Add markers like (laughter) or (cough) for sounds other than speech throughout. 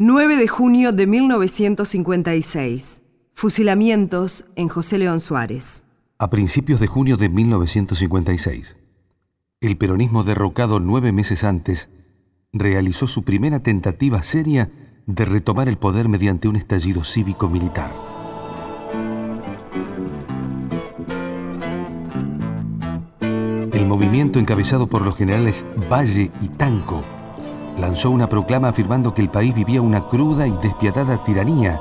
9 de junio de 1956. Fusilamientos en José León Suárez. A principios de junio de 1956, el peronismo derrocado nueve meses antes realizó su primera tentativa seria de retomar el poder mediante un estallido cívico-militar. El movimiento encabezado por los generales Valle y Tanco lanzó una proclama afirmando que el país vivía una cruda y despiadada tiranía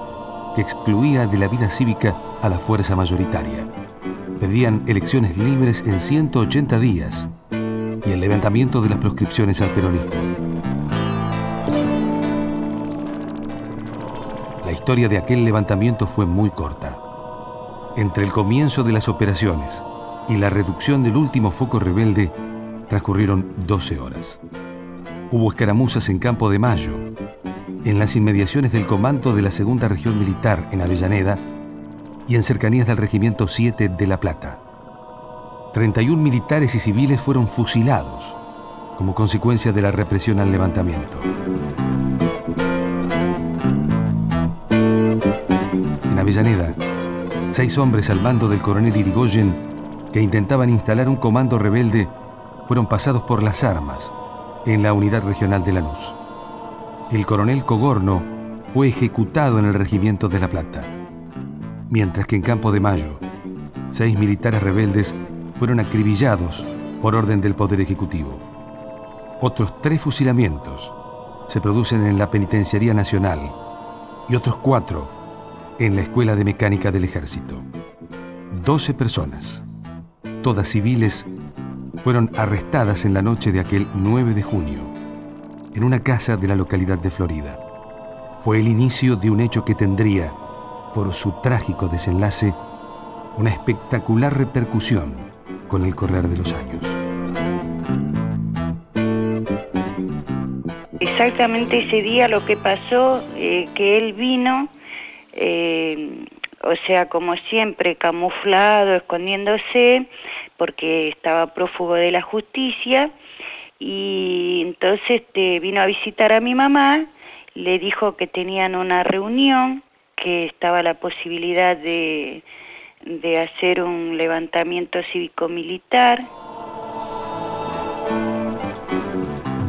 que excluía de la vida cívica a la fuerza mayoritaria. Pedían elecciones libres en 180 días y el levantamiento de las proscripciones al peronismo. La historia de aquel levantamiento fue muy corta. Entre el comienzo de las operaciones y la reducción del último foco rebelde transcurrieron 12 horas. Hubo escaramuzas en Campo de Mayo, en las inmediaciones del comando de la Segunda Región Militar en Avellaneda y en cercanías del Regimiento 7 de La Plata. 31 militares y civiles fueron fusilados como consecuencia de la represión al levantamiento. En Avellaneda, seis hombres al mando del coronel Irigoyen que intentaban instalar un comando rebelde fueron pasados por las armas en la unidad regional de Lanús. El coronel Cogorno fue ejecutado en el regimiento de La Plata, mientras que en Campo de Mayo, seis militares rebeldes fueron acribillados por orden del Poder Ejecutivo. Otros tres fusilamientos se producen en la Penitenciaría Nacional y otros cuatro en la Escuela de Mecánica del Ejército. Doce personas, todas civiles, fueron arrestadas en la noche de aquel 9 de junio, en una casa de la localidad de Florida. Fue el inicio de un hecho que tendría, por su trágico desenlace, una espectacular repercusión con el correr de los años. Exactamente ese día lo que pasó, eh, que él vino, eh, o sea, como siempre, camuflado, escondiéndose, porque estaba prófugo de la justicia, y entonces este, vino a visitar a mi mamá, le dijo que tenían una reunión, que estaba la posibilidad de, de hacer un levantamiento cívico-militar.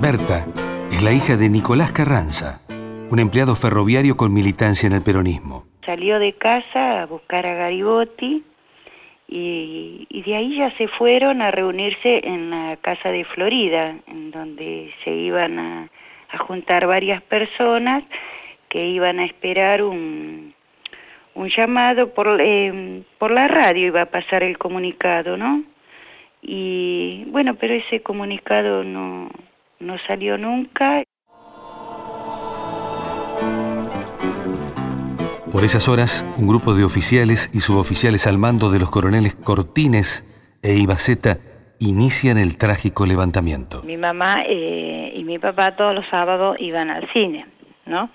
Berta es la hija de Nicolás Carranza, un empleado ferroviario con militancia en el peronismo. Salió de casa a buscar a Garibotti y, y, de ahí ya se fueron a reunirse en la casa de Florida, en donde se iban a, a juntar varias personas que iban a esperar un, un llamado por, eh, por la radio, iba a pasar el comunicado, ¿no? Y bueno, pero ese comunicado no, no salió nunca. Por esas horas, un grupo de oficiales y suboficiales al mando de los coroneles Cortines e Ibaceta inician el trágico levantamiento. Mi mamá eh, y mi papá todos los sábados iban al cine, ¿no?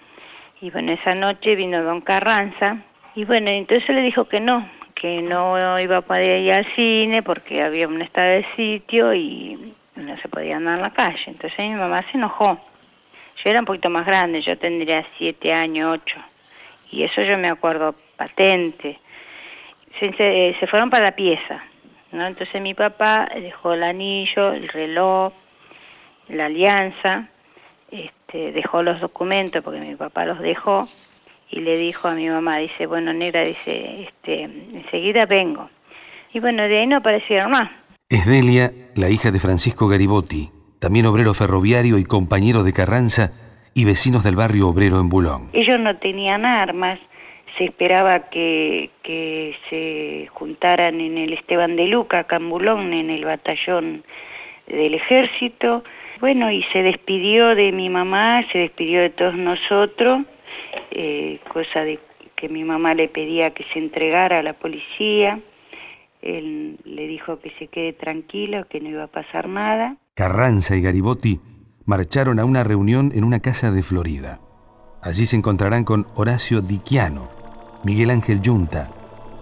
Y bueno, esa noche vino don Carranza y bueno, entonces le dijo que no, que no iba a poder ir al cine porque había un estado de sitio y no se podía andar en la calle. Entonces mi mamá se enojó. Yo era un poquito más grande, yo tendría siete años, ocho y eso yo me acuerdo patente. Se, fueron para la pieza, ¿no? Entonces mi papá dejó el anillo, el reloj, la alianza, este, dejó los documentos porque mi papá los dejó y le dijo a mi mamá, dice, bueno, negra, dice, este, enseguida vengo. Y bueno, de ahí no aparecieron más. Es Delia, la hija de Francisco Garibotti, también obrero ferroviario y compañero de Carranza, y vecinos del barrio obrero en Bulón. Ellos no tenían armas, se esperaba que, que se juntaran en el Esteban de Luca, acá en Bulón, en el batallón del ejército. Bueno, y se despidió de mi mamá, se despidió de todos nosotros, eh, cosa de que mi mamá le pedía que se entregara a la policía. Él le dijo que se quede tranquilo, que no iba a pasar nada. Carranza y Garibotti marcharon a una reunión en una casa de Florida. Allí se encontrarán con Horacio Diquiano, Miguel Ángel Yunta,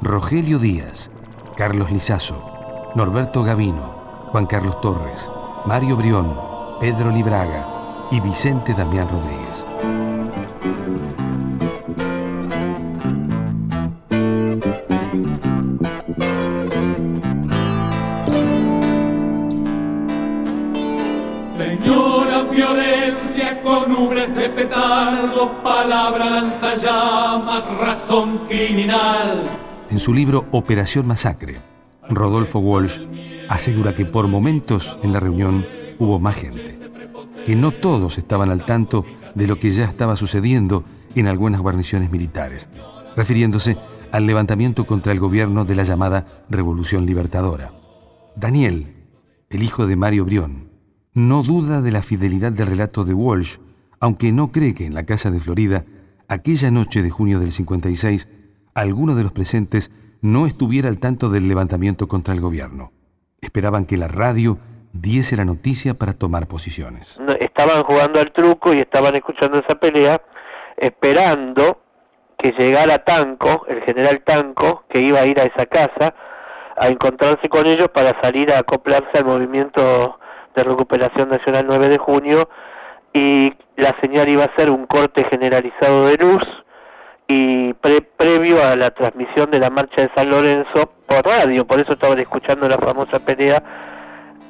Rogelio Díaz, Carlos Lizazo, Norberto Gavino, Juan Carlos Torres, Mario Brión, Pedro Libraga y Vicente Damián Rodríguez. Palabra razón criminal. En su libro Operación Masacre, Rodolfo Walsh asegura que por momentos en la reunión hubo más gente, que no todos estaban al tanto de lo que ya estaba sucediendo en algunas guarniciones militares, refiriéndose al levantamiento contra el gobierno de la llamada Revolución Libertadora. Daniel, el hijo de Mario Brión, no duda de la fidelidad del relato de Walsh, aunque no cree que en la casa de Florida, aquella noche de junio del 56, alguno de los presentes no estuviera al tanto del levantamiento contra el gobierno. Esperaban que la radio diese la noticia para tomar posiciones. Estaban jugando al truco y estaban escuchando esa pelea, esperando que llegara Tanco, el general Tanco, que iba a ir a esa casa, a encontrarse con ellos para salir a acoplarse al movimiento de recuperación nacional 9 de junio y la señal iba a ser un corte generalizado de luz y previo a la transmisión de la marcha de San Lorenzo por radio, por eso estaban escuchando la famosa pelea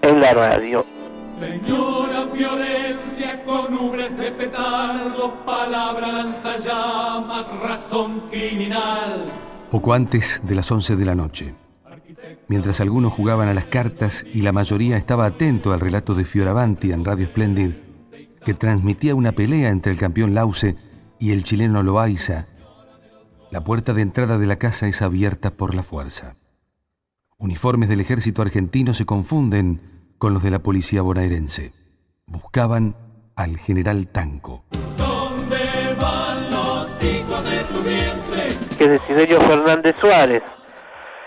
en la radio. Señora violencia con ubres de petardo, palabra lanzallamas, razón criminal. Poco antes de las 11 de la noche, mientras algunos jugaban a las cartas y la mayoría estaba atento al relato de Fioravanti en Radio Splendid, que transmitía una pelea entre el campeón Lause y el chileno Loaiza, la puerta de entrada de la casa es abierta por la fuerza. Uniformes del ejército argentino se confunden con los de la policía bonaerense. Buscaban al general Tanco. ¿Dónde van los hijos de tu vientre? Que es Desiderio Fernández Suárez,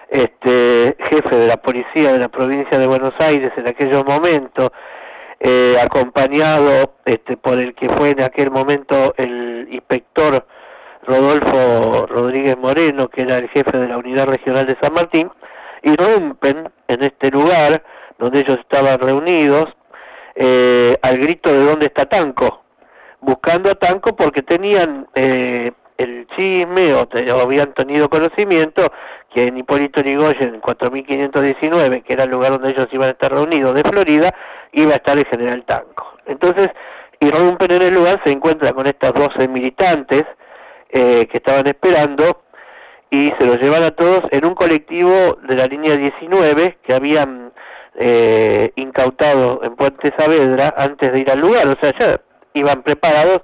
este jefe de la policía de la provincia de Buenos Aires en aquellos momentos, eh, acompañado este, por el que fue en aquel momento el inspector Rodolfo Rodríguez Moreno, que era el jefe de la unidad regional de San Martín, irrumpen en este lugar donde ellos estaban reunidos eh, al grito de dónde está Tanco, buscando a Tanco porque tenían eh, el chisme o, habían tenido conocimiento que en Hipólito Yrigoyen en 4519, que era el lugar donde ellos iban a estar reunidos de Florida, iba a estar el general Tanco. Entonces irrumpen en el lugar, se encuentran con estas 12 militantes, eh, que estaban esperando y se los llevan a todos en un colectivo de la línea 19 que habían eh, incautado en Puente Saavedra antes de ir al lugar, o sea, ya iban preparados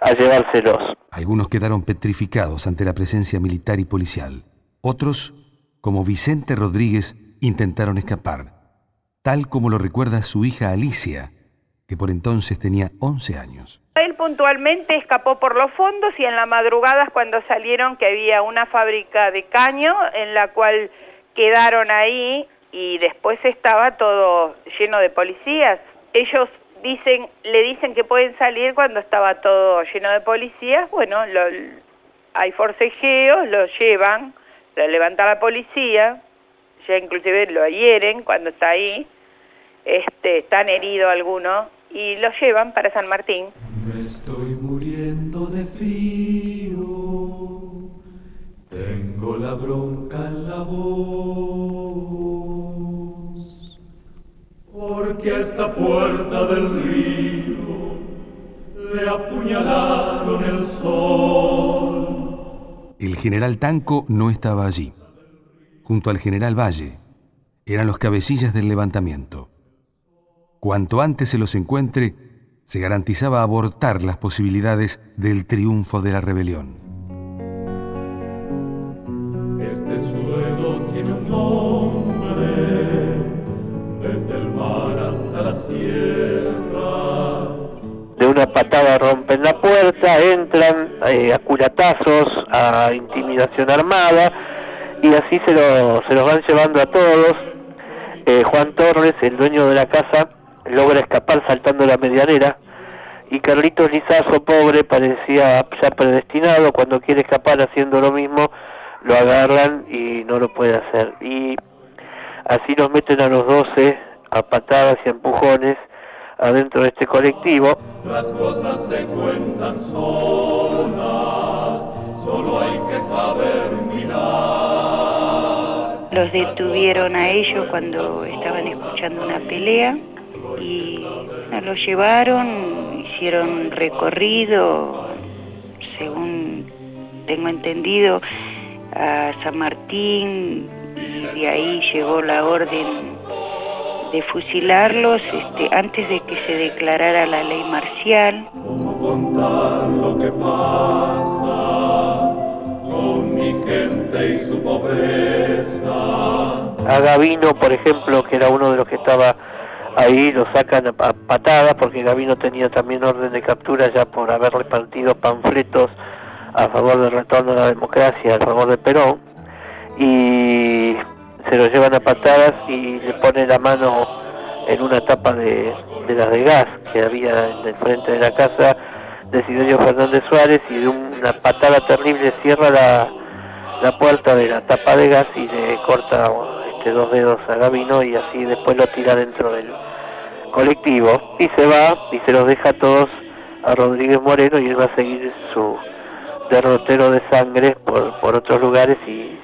a llevárselos. Algunos quedaron petrificados ante la presencia militar y policial. Otros, como Vicente Rodríguez, intentaron escapar, tal como lo recuerda su hija Alicia, que por entonces tenía 11 años. Él puntualmente escapó por los fondos y en la madrugada cuando salieron que había una fábrica de caño en la cual quedaron ahí y después estaba todo lleno de policías. Ellos dicen, le dicen que pueden salir cuando estaba todo lleno de policías. Bueno, hay forcejeos, lo llevan, lo levanta la policía, ya inclusive lo hieren cuando está ahí. Este, están heridos algunos y lo llevan para San Martín. Me estoy muriendo de frío, tengo la bronca en la voz, porque a esta puerta del río le apuñalaron el sol. El general Tanco no estaba allí. Junto al general Valle, eran los cabecillas del levantamiento. Cuanto antes se los encuentre, se garantizaba abortar las posibilidades del triunfo de la rebelión. Una patada rompen la puerta, entran eh, a curatazos, a intimidación armada, y así se, se los van llevando a todos. Eh, Juan Torres, el dueño de la casa, logra escapar saltando la medianera y Carlitos Lizazo, pobre, parecía ya predestinado, cuando quiere escapar haciendo lo mismo, lo agarran y no lo puede hacer. Y así los meten a los 12 a patadas y empujones adentro de este colectivo. Las cosas se cuentan solas, solo hay que saber mirar. Los detuvieron a ellos cuando estaban escuchando una pelea y nos lo llevaron, hicieron un recorrido, según tengo entendido, a San Martín y de ahí llegó la orden de fusilarlos este, antes de que se declarara la ley marcial. ¿Cómo contar lo que pasa con mi gente y su pobreza? A Gavino, por ejemplo, que era uno de los que estaba ahí, lo sacan a patadas porque Gavino tenía también orden de captura ya por haber repartido panfletos a favor del retorno a la democracia, a favor de Perón, y se lo llevan a patadas y le pone la mano en una tapa de, las de gas que había en el frente de la casa de Siderio Fernández Suárez y de una patada terrible cierra la, la puerta de la tapa de gas y le corta este, dos dedos a Gavino y así después lo tira dentro del colectivo. Y se va y se los deja a todos a Rodríguez Moreno y él va a seguir su derrotero de sangre por, por otros lugares y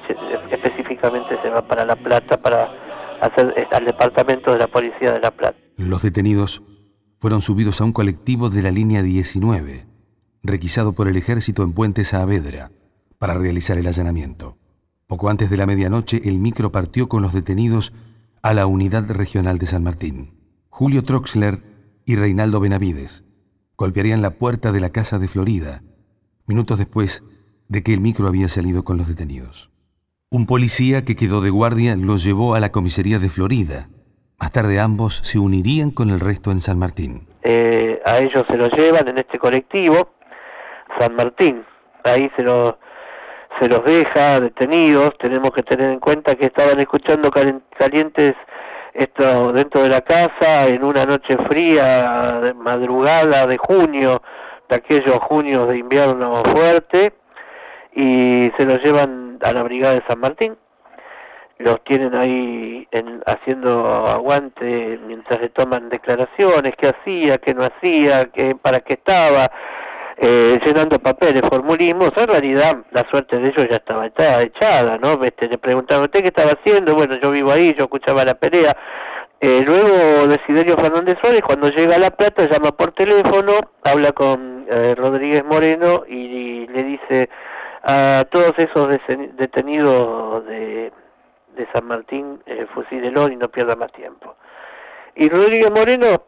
específicamente se va para La Plata para hacer eh, al departamento de la policía de La Plata. Los detenidos fueron subidos a un colectivo de la línea 19, requisado por el ejército en Puente Saavedra, para realizar el allanamiento. Poco antes de la medianoche, el micro partió con los detenidos a la unidad regional de San Martín. Julio Troxler y Reinaldo Benavides golpearían la puerta de la casa de Florida, minutos después de que el micro había salido con los detenidos. Un policía que quedó de guardia los llevó a la comisaría de Florida. Más tarde ambos se unirían con el resto en San Martín. Eh, a ellos se los llevan en este colectivo, San Martín. Ahí se, se los deja detenidos. Tenemos que tener en cuenta que estaban escuchando calientes esto dentro de la casa en una noche fría, de madrugada de junio, aquellos junios de invierno fuerte, y se los llevan a la brigada de San Martín. Los tienen ahí en, haciendo aguante mientras le toman declaraciones, qué hacía, qué no hacía, qué, para qué estaba, eh, llenando papeles, formulismos, en realidad la suerte de ellos ya estaba echada, ¿no? Este, le preguntaron, ¿usted qué estaba haciendo? Bueno, yo vivo ahí, yo escuchaba la pelea. Eh, luego Desiderio Fernández Suárez, cuando llega a La Plata, llama por teléfono, habla con eh, Rodríguez Moreno y, le dice a todos esos detenidos de, de San Martín, eh, fusílelo y no pierda más tiempo. Y Rodríguez Moreno,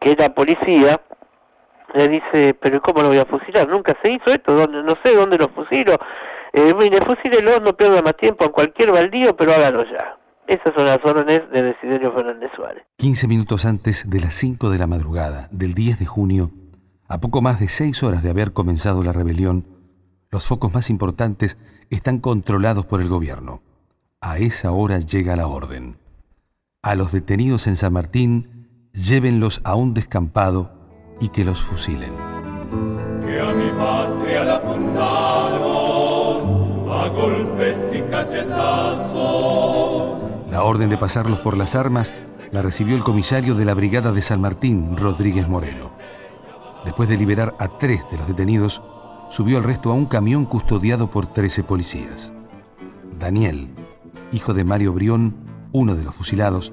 que era policía, le dice, pero ¿cómo lo voy a fusilar? Nunca se hizo esto, no sé dónde lo fusilo. Eh, mire, fusílelo, no pierda más tiempo en cualquier baldío, pero hágalo ya. Esas son las órdenes de Desiderio Fernández Suárez. 15 minutos antes de las 5 de la madrugada del 10 de junio, a poco más de seis horas de haber comenzado la rebelión, los focos más importantes están controlados por el gobierno. A esa hora llega la orden. A los detenidos en San Martín, llévenlos a un descampado y que los fusilen. Que a mi patria la fundaron a golpes y cachetazos. La orden de pasarlos por las armas la recibió el comisario de la Brigada de San Martín, Rodríguez Moreno. Después de liberar a tres de los detenidos, subió el resto a un camión custodiado por 13 policías. Daniel, hijo de Mario Brión, uno de los fusilados,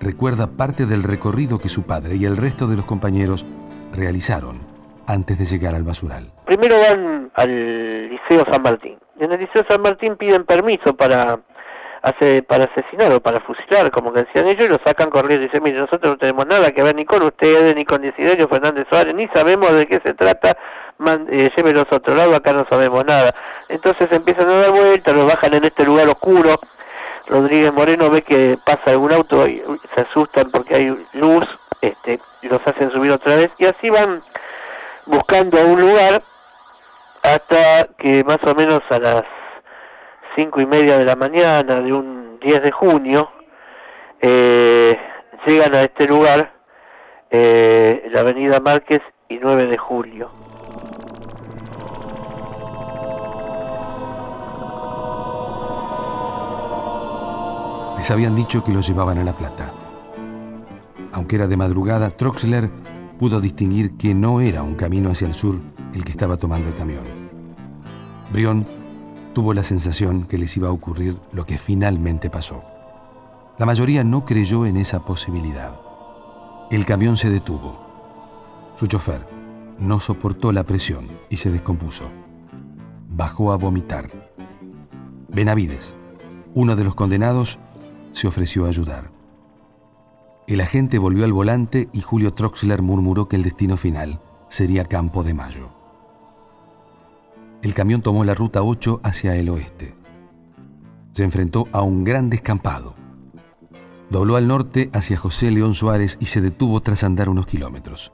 recuerda parte del recorrido que su padre y el resto de los compañeros realizaron antes de llegar al basural? Primero van al Liceo San Martín. En el Liceo San Martín piden permiso para hace, para asesinar o para fusilar, como decían ellos, y lo sacan corriendo y dicen, mire, nosotros no tenemos nada que ver ni con ustedes, ni con Desiderio Fernández Suárez, ni sabemos de qué se trata, man, eh, llévenos a otro lado, acá no sabemos nada. Entonces empiezan a dar vueltas, los bajan en este lugar oscuro, Rodríguez Moreno ve que pasa algún auto y se asustan porque hay luz, este, y los hacen subir otra vez y así van buscando un lugar hasta que más o menos a las cinco y media de la mañana de un 10 de junio eh, llegan a este lugar eh, la avenida Márquez y 9 de julio les habían dicho que los llevaban a La Plata aunque era de madrugada, Troxler pudo distinguir que no era un camino hacia el sur el que estaba tomando el camión. Brion tuvo la sensación que les iba a ocurrir lo que finalmente pasó. La mayoría no creyó en esa posibilidad. El camión se detuvo. Su chofer, no soportó la presión y se descompuso. Bajó a vomitar. Benavides, uno de los condenados, se ofreció a ayudar. El agente volvió al volante y Julio Troxler murmuró que el destino final sería Campo de Mayo. El camión tomó la ruta 8 hacia el oeste. Se enfrentó a un gran descampado. Dobló al norte hacia José León Suárez y se detuvo tras andar unos kilómetros.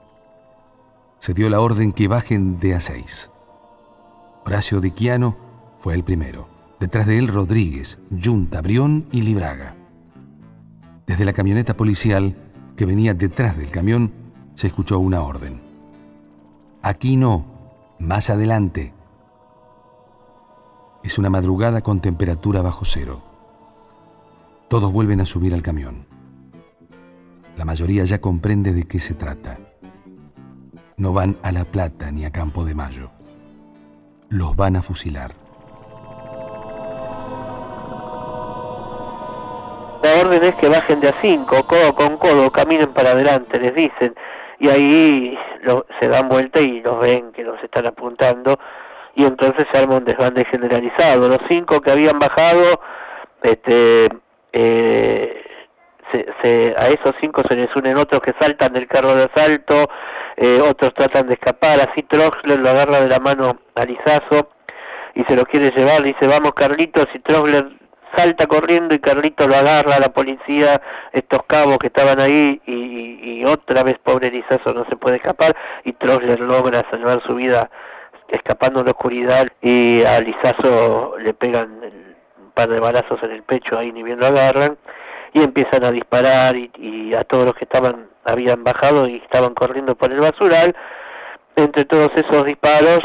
Se dio la orden que bajen de a 6. Horacio Diquiano fue el primero. Detrás de él Rodríguez, Junta, Brión y Libraga. Desde la camioneta policial que venía detrás del camión se escuchó una orden. Aquí no, más adelante. Es una madrugada con temperatura bajo cero. Todos vuelven a subir al camión. La mayoría ya comprende de qué se trata. No van a La Plata ni a Campo de Mayo. Los van a fusilar. La orden es que bajen de a cinco, codo con codo, caminen para adelante, les dicen. Y ahí se dan vuelta y los ven que los están apuntando. Y entonces se arma un desbande generalizado. Los cinco que habían bajado, este, eh, se, a esos cinco se les unen otros que saltan del carro de asalto, eh, otros tratan de escapar, así Troxler lo agarra de la mano a Lizazo y se lo quiere llevar, le dice vamos Carlitos y Troxler salta corriendo y Carlitos lo agarra a la policía, estos cabos que estaban ahí y, otra vez pobre Lizazo no se puede escapar y Troxler logra salvar su vida escapando en la oscuridad y a Lizazo le pegan un par de balazos en el pecho ahí ni bien lo agarran y empiezan a disparar y, a todos los que estaban habían bajado y estaban corriendo por el basural. Entre todos esos disparos,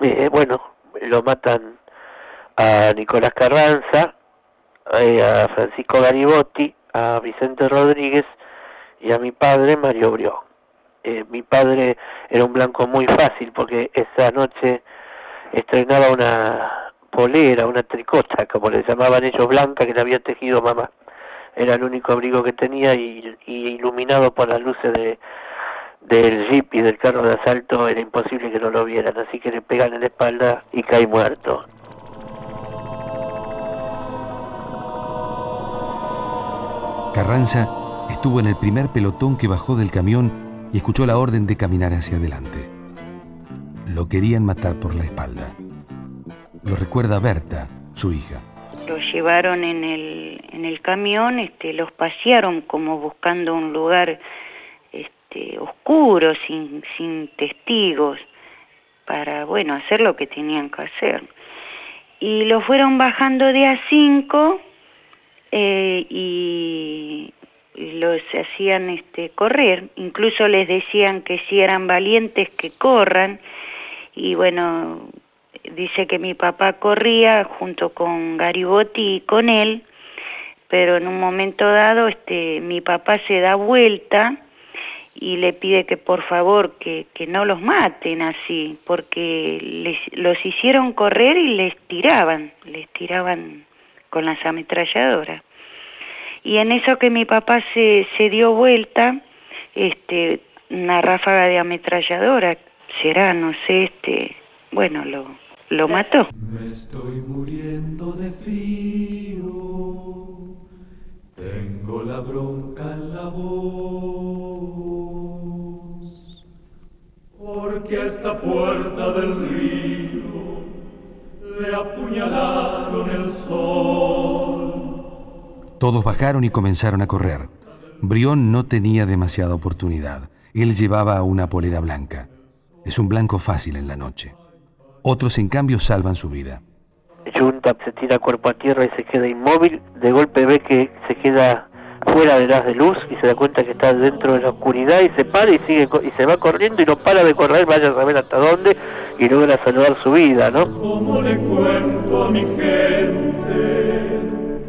eh, bueno, lo matan a Nicolás Carranza, eh, a Francisco Garibotti, a Vicente Rodríguez y a mi padre Mario Brió. Eh, mi padre era un blanco muy fácil porque esa noche estrenaba una polera, una tricota, como le llamaban ellos, blanca, que le había tejido mamá era el único abrigo que tenía y, iluminado por las luces de, del jeep y del carro de asalto era imposible que no lo vieran, así que le pegan en la espalda y cae muerto. Carranza estuvo en el primer pelotón que bajó del camión escuchó la orden de caminar hacia adelante. Lo querían matar por la espalda. Lo recuerda Berta, su hija los llevaron en el, en el camión, este, los pasearon como buscando un lugar este, oscuro, sin, sin testigos, para, bueno, hacer lo que tenían que hacer. Y los fueron bajando de a cinco eh, y, los hacían este, correr, incluso les decían que si eran valientes que corran, y bueno, dice que mi papá corría junto con Garibotti y con él, pero en un momento dado este, mi papá se da vuelta y le pide que por favor que, que no los maten así, porque les, los hicieron correr y les tiraban, les tiraban con las ametralladoras. Y en eso que mi papá se, dio vuelta, este, una ráfaga de ametralladora, será, no sé, este, bueno, lo, lo mató. Me estoy muriendo de frío, tengo la bronca en la voz, porque a esta puerta del río le apuñalaron el sol. Todos bajaron y comenzaron a correr. Brión no tenía demasiada oportunidad. Él llevaba una polera blanca. Es un blanco fácil en la noche. Otros, en cambio, salvan su vida. Junta se tira cuerpo a tierra y se queda inmóvil. De golpe ve que se queda fuera de las de luz y se da cuenta que está dentro de la oscuridad y se para y sigue y se va corriendo y no para de correr, vaya a saber hasta dónde y logra salvar su vida, ¿no? le cuento a mi gente?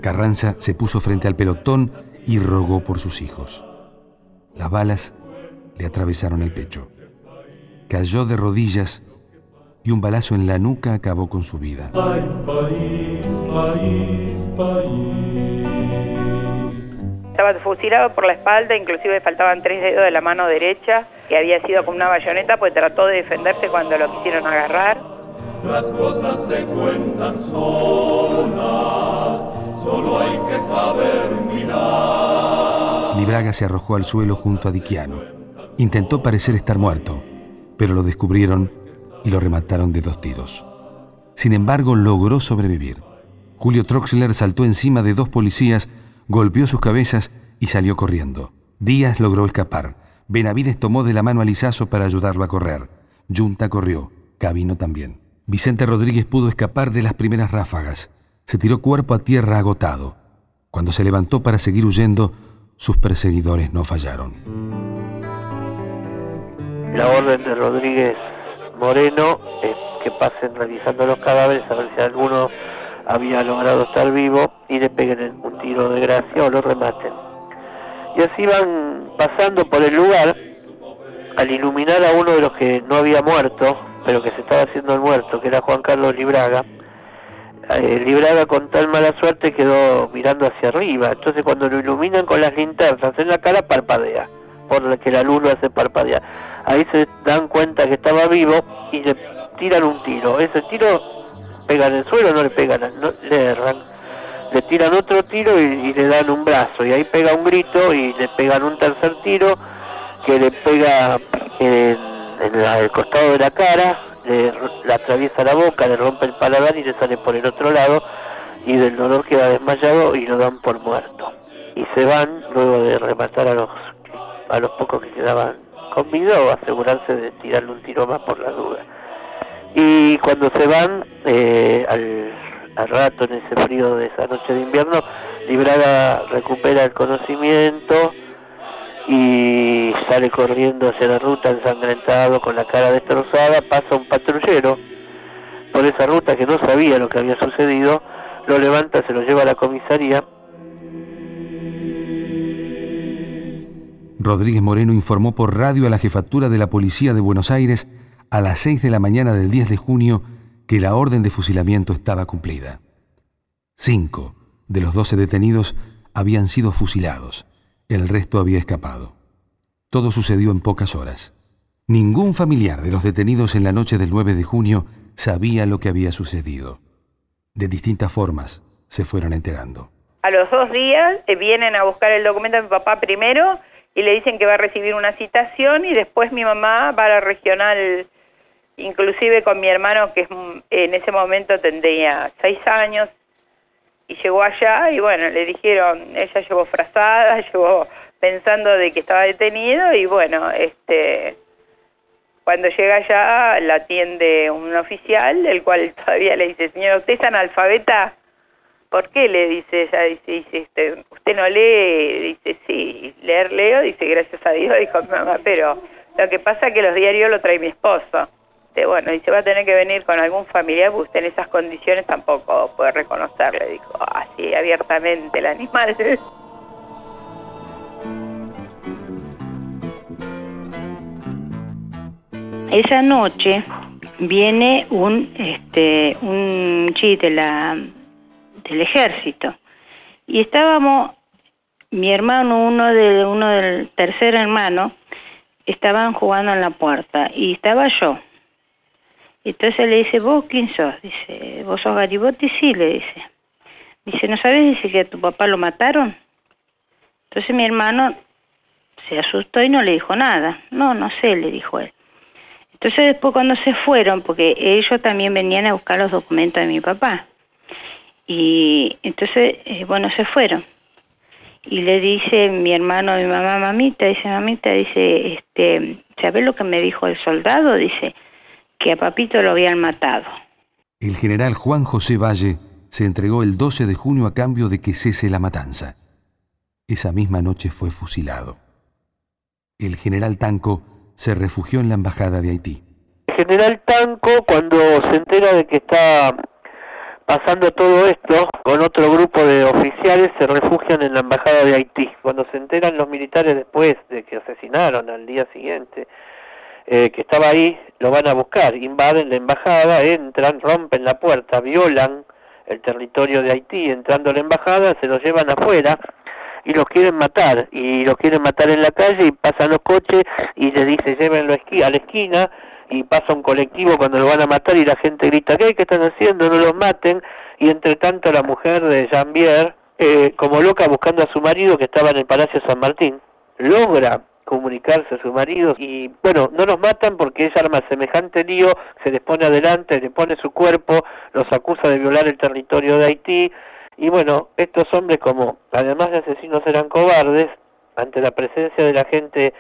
Carranza se puso frente al pelotón y rogó por sus hijos. Las balas le atravesaron el pecho. Cayó de rodillas y un balazo en la nuca acabó con su vida. estaba fusilado por la espalda, inclusive faltaban tres dedos de la mano derecha, que había sido con una bayoneta, pues trató de defenderse cuando lo quisieron agarrar. Las cosas se cuentan solas, solo hay que saber mirar. Libraga se arrojó al suelo junto a Diquiano. Intentó parecer estar muerto, pero lo descubrieron y lo remataron de dos tiros. Sin embargo, logró sobrevivir. Julio Troxler saltó encima de dos policías, golpeó sus cabezas y salió corriendo. Díaz logró escapar. Benavides tomó de la mano a Lizazo para ayudarlo a correr. Junta corrió. Cabino también. Vicente Rodríguez pudo escapar de las primeras ráfagas. Se tiró cuerpo a tierra agotado. Cuando se levantó para seguir huyendo, sus perseguidores no fallaron. La orden de Rodríguez Moreno es que pasen revisando los cadáveres a ver si alguno había logrado estar vivo y le peguen un tiro de gracia o lo rematen. Y así van pasando por el lugar al iluminar a uno de los que no había muerto, pero que se estaba haciendo el muerto, que era Juan Carlos Libraga. Eh, Libraga con tal mala suerte quedó mirando hacia arriba, entonces cuando lo iluminan con las linternas en la cara parpadea, por lo que la luz lo hace parpadear. Ahí se dan cuenta que estaba vivo y le tiran un tiro. Ese tiro pega en el suelo, no le pegan, no, le erran. Le tiran otro tiro y, le dan un brazo. Y ahí pega un grito y le pegan un tercer tiro que le pega en, el costado de la cara, le, atraviesa la boca, le rompe el paladar y le sale por el otro lado. Y del dolor queda desmayado y lo dan por muerto. Y se van luego de rematar a los, a los pocos que quedaban convidó a asegurarse de tirarle un tiro más por la duda. Y cuando se van, eh, al, rato, en ese frío de esa noche de invierno, Libraga recupera el conocimiento y sale corriendo hacia la ruta ensangrentado, con la cara destrozada, pasa un patrullero por esa ruta que no sabía lo que había sucedido, lo levanta, se lo lleva a la comisaría Rodríguez Moreno informó por radio a la jefatura de la Policía de Buenos Aires a las 6 de la mañana del 10 de junio que la orden de fusilamiento estaba cumplida. Cinco de los doce detenidos habían sido fusilados, el resto había escapado. Todo sucedió en pocas horas. Ningún familiar de los detenidos en la noche del 9 de junio sabía lo que había sucedido. De distintas formas se fueron enterando. A los dos días eh, vienen a buscar el documento de mi papá primero y le dicen que va a recibir una citación y después mi mamá va a la regional, inclusive con mi hermano que en ese momento tendría seis años y llegó allá y bueno, le dijeron, ella llevó frazada, (laughs) llevó pensando de que estaba detenido y bueno, este cuando llega allá la atiende un oficial, el cual (laughs) todavía le dice, señor, ¿usted es analfabeta? ¿Por qué? Le dice ella, dice, dice este, ¿usted no lee? Dice, sí, leer leo, dice, gracias a Dios, (laughs) dijo mi mamá, pero lo que pasa es que los diarios lo trae mi esposo. Dice, bueno, dice, va a tener que venir con algún familiar, porque usted en esas condiciones tampoco puede reconocerle, dijo, así abiertamente el animal. (laughs) Esa noche viene un este un chiste la del ejército. Y estábamos, mi hermano, uno de uno del tercer hermano, estaban jugando en la puerta y estaba yo. Entonces le dice, ¿vos quién sos? Dice, ¿vos sos Garibotti? Sí, le dice. Dice, ¿no sabes? Dice que a tu papá lo mataron. Entonces mi hermano se asustó y no le dijo nada. No, no sé, le dijo él. Entonces después cuando se fueron, porque ellos también venían a buscar los documentos de mi papá. Y entonces, eh, bueno, se fueron. Y le dice mi hermano mi mamá, mamita, dice, mamita, dice, este, ¿sabes lo que me dijo el soldado? Dice, que a papito lo habían matado. El general Juan José Valle se entregó el 12 de junio a cambio de que cese la matanza. Esa misma noche fue fusilado. El general Tanco se refugió en la embajada de Haití. El general Tanco, cuando se entera de que está Pasando todo esto, con otro grupo de oficiales se refugian en la embajada de Haití. Cuando se enteran los militares después de que asesinaron al día siguiente, eh, que estaba ahí, lo van a buscar, invaden la embajada, entran, rompen la puerta, violan el territorio de Haití, entrando a la embajada, se lo llevan afuera y los quieren matar, y los quieren matar en la calle y pasan los coches y les dice llévenlo a la esquina y pasa un colectivo cuando lo van a matar y la gente grita, ¿qué, ¿Qué están haciendo? No los maten. Y entre tanto la mujer de Jean-Pierre, eh, como loca buscando a su marido que estaba en el Palacio San Martín, logra comunicarse a su marido y bueno, no los matan porque ella arma semejante lío, se les pone adelante, le pone su cuerpo, los acusa de violar el territorio de Haití. Y bueno, estos hombres como además de asesinos eran cobardes, ante la presencia de la gente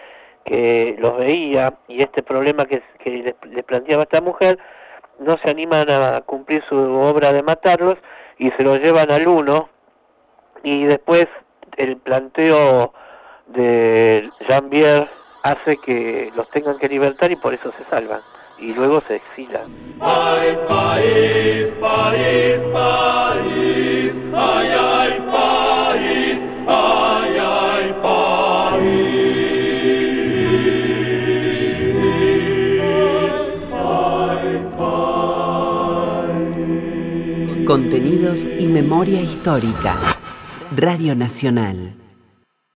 que los veía y este problema que, que les, planteaba esta mujer, no se animan a cumplir su obra de matarlos y se los llevan al uno. Y después el planteo de Jean-Pierre hace que los tengan que libertar y por eso se salvan y luego se exilan. Ay, país, país, país, ay, ay, país, ay, ay, país. Contenidos y memoria histórica. Radio Nacional.